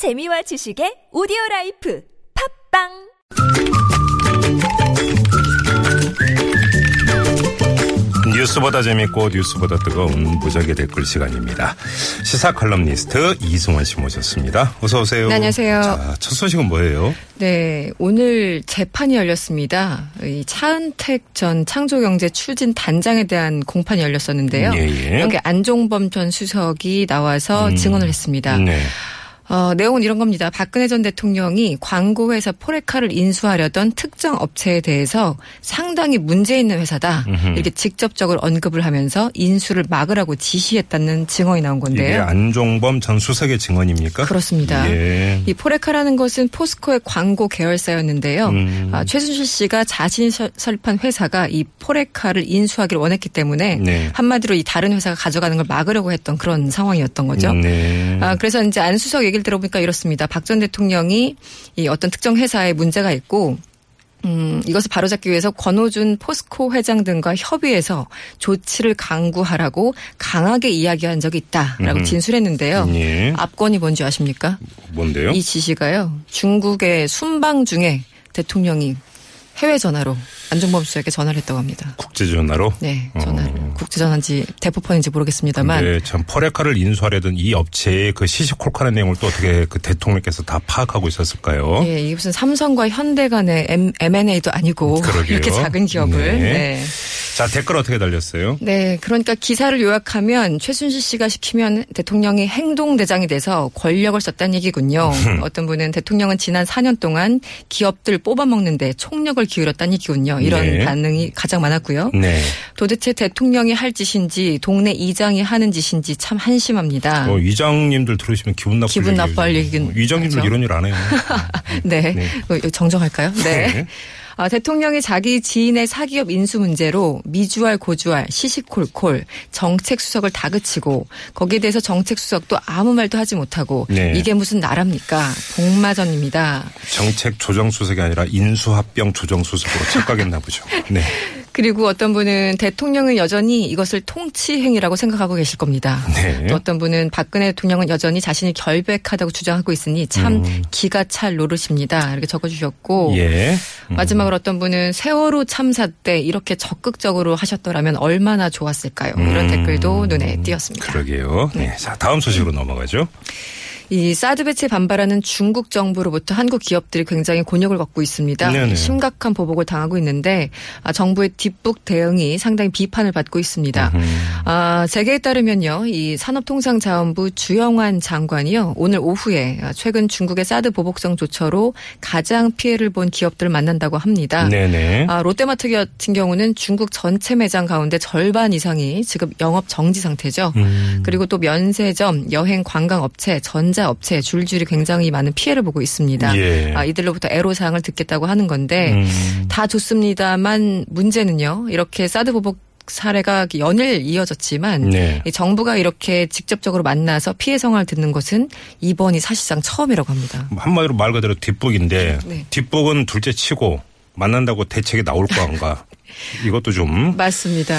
재미와 지식의 오디오 라이프 팟빵 뉴스보다 재밌고 뉴스보다 뜨거운 무적의 댓글 시간입니다. 시사 칼럼니스트 이승원 씨 모셨습니다. 어서 오세요. 네, 안녕하세요. 자, 첫 소식은 뭐예요? 네, 오늘 재판이 열렸습니다. 이 차은택 전 창조경제 추진 단장에 대한 공판이 열렸었는데요. 예, 예. 여기 안종범 전 수석이 나와서 음. 증언을 했습니다. 네. 어, 내용은 이런 겁니다. 박근혜 전 대통령이 광고회사 포레카를 인수하려던 특정 업체에 대해서 상당히 문제 있는 회사다. 음흠. 이렇게 직접적으로 언급을 하면서 인수를 막으라고 지시했다는 증언이 나온 이게 건데요. 안종범 전 수석의 증언입니까? 그렇습니다. 예. 이 포레카라는 것은 포스코의 광고 계열사였는데요. 음. 아, 최순실 씨가 자신이 설- 설립한 회사가 이 포레카를 인수하기를 원했기 때문에 네. 한마디로 이 다른 회사가 가져가는 걸 막으려고 했던 그런 상황이었던 거죠. 네. 아, 그래서 이제 안 수석 얘기를 들어보니까 이렇습니다. 박 전 대통령이 이 어떤 특정 회사에 문제가 있고 음, 이것을 바로잡기 위해서 권오준 포스코 회장 등과 협의해서 조치를 강구하라고 강하게 이야기한 적이 있다라고. 진술했는데요. 예. 압권이 뭔지 아십니까? 뭔데요? 이 지시가요. 중국의 순방 중에 대통령이 해외 전화로 안종범 수석에게 전화를 했다고 합니다. 국제 전화로? 네, 전화를. 국제 전화인지 대포폰인지 모르겠습니다만. 근데 참 포레카를 인수하려던 이 업체의 그 시시콜콜한 내용을 또 어떻게 그 대통령께서 다 파악하고 있었을까요? 예, 이게 무슨 삼성과 현대 간의 M, M&A도 아니고 그러게요. 이렇게 작은 기업을. 네. 네. 자, 댓글 어떻게 달렸어요? 네, 그러니까 기사를 요약하면 최순실 씨가 시키면 대통령이 행동대장이 돼서 권력을 썼다는 얘기군요. 어떤 분은 대통령은 지난 4년 동안 기업들 뽑아먹는데 총력을 기울였다는 얘기군요. 이런 네. 반응이 가장 많았고요. 네. 도대체 대통령이 할 짓인지 동네 이장이 하는 짓인지 참 한심합니다. 뭐 위장님들 들으시면 기분 나쁠 기분. 나빠할 얘기긴 뭐 위장님들 하죠. 이런 일 안 해요. 네. 네. 어, 정정할까요? 네. 네. 아, 대통령이 자기 지인의 사기업 인수 문제로 미주알 고주알 시시콜콜 정책 수석을 다그치고 거기에 대해서 정책 수석도 아무 말도 하지 못하고 네. 이게 무슨 나라입니까? 복마전입니다. 정책 조정 수석이 아니라 인수합병 조정 수석으로 착각했나 보죠. 네. 그리고 어떤 분은 대통령은 여전히 이것을 통치행위라고 생각하고 계실 겁니다. 네. 또 어떤 분은 박근혜 대통령은 여전히 자신이 결백하다고 주장하고 있으니 참 기가 찰 노릇입니다. 이렇게 적어주셨고 음. 예. 음. 마지막으로 어떤 분은 세월호 참사 때 이렇게 적극적으로 하셨더라면 얼마나 좋았을까요? 이런 음. 댓글도 눈에 띄었습니다. 그러게요. 네. 자, 다음 소식으로 넘어가죠. 이 사드 배치에 반발하는 중국 정부로부터 한국 기업들이 굉장히 곤욕을 겪고 있습니다. 네네. 심각한 보복을 당하고 있는데 아, 정부의 뒷북 대응이 상당히 비판을 받고 있습니다. 아, 재계에 따르면요, 이 산업통상자원부 주영환 장관이요 오늘 오후에 아, 최근 중국의 사드 보복성 조처로 가장 피해를 본 기업들을 만난다고 합니다. 네네. 아, 롯데마트 같은 경우는 중국 전체 매장 가운데 절반 이상이 지금 영업 정지 상태죠. 음. 그리고 또 면세점, 여행 관광 업체, 전자 업체 줄줄이 굉장히 많은 피해를 보고 있습니다. 예. 아, 이들로부터 애로사항을 듣겠다고 하는 건데 음. 다 좋습니다만 문제는요. 이렇게 사드 보복 사례가 연일 이어졌지만 네. 이 정부가 이렇게 직접적으로 만나서 피해 성화를 듣는 것은 이번이 사실상 처음이라고 합니다. 한마디로 말 그대로 뒷북인데 네. 뒷북은 둘째 치고 만난다고 대책이 나올 건가? 이것도 좀뭐 맞습니다.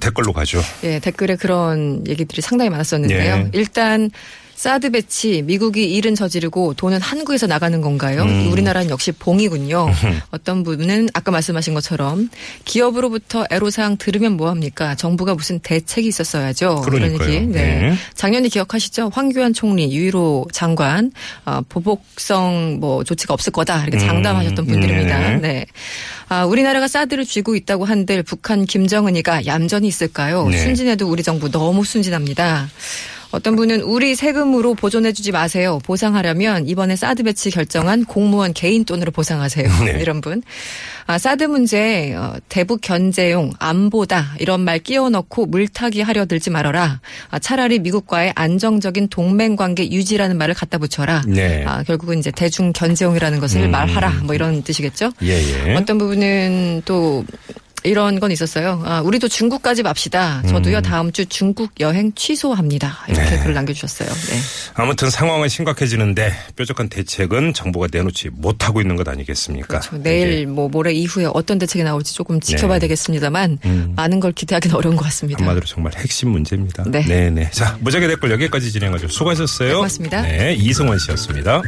댓글로 가죠. 예, 댓글에 그런 얘기들이 상당히 많았었는데요. 예. 일단 사드 배치 미국이 일은 저지르고 돈은 한국에서 나가는 건가요? 음. 우리나라는 역시 봉이군요. 어떤 부분은 아까 말씀하신 것처럼 기업으로부터 애로사항 들으면 뭐 합니까? 정부가 무슨 대책이 있었어야죠. 그런 그러니까요. 얘기. 네. 작년에 기억하시죠? 황교안 총리, 유일호 장관 어, 보복성 뭐 조치가 없을 거다 이렇게 장담하셨던 음, 분들입니다. 네. 네. 아, 우리나라가 사드를 쥐고 있다고 한들 북한 김정은이가 얌전히 있을까요? 네. 순진해도 우리 정부 너무 순진합니다. 어떤 분은 우리 세금으로 보존해주지 마세요. 보상하려면 이번에 사드 배치 결정한 공무원 개인 돈으로 보상하세요. 네. 이런 분. 아, 사드 문제 어, 대북 견제용 안보다 이런 말 끼워넣고 물타기 하려 들지 말아라. 아, 차라리 미국과의 안정적인 동맹 관계 유지라는 말을 갖다 붙여라. 네. 아, 결국은 이제 대중 견제용이라는 것을 음. 말하라. 뭐 이런 뜻이겠죠. 예, 예. 어떤 부분은 또 이런 건 있었어요. 아, 우리도 중국까지 맙시다. 저도요 다음 주 중국 여행 취소합니다. 이렇게 음. 네. 글을 남겨주셨어요. 네. 아무튼 상황은 심각해지는데 뾰족한 대책은 정부가 내놓지 못하고 있는 것 아니겠습니까? 그렇죠. 내일 뭐 모레 이후에 어떤 대책이 나올지 조금 지켜봐야 네. 되겠습니다만 음. 많은 걸 기대하기는 어려운 것 같습니다. 한마디로 정말 핵심 문제입니다. 네. 네네. 자, 무작위 댓글 여기까지 진행하죠. 수고하셨어요. 네, 고맙습니다. 네, 이승원 씨였습니다.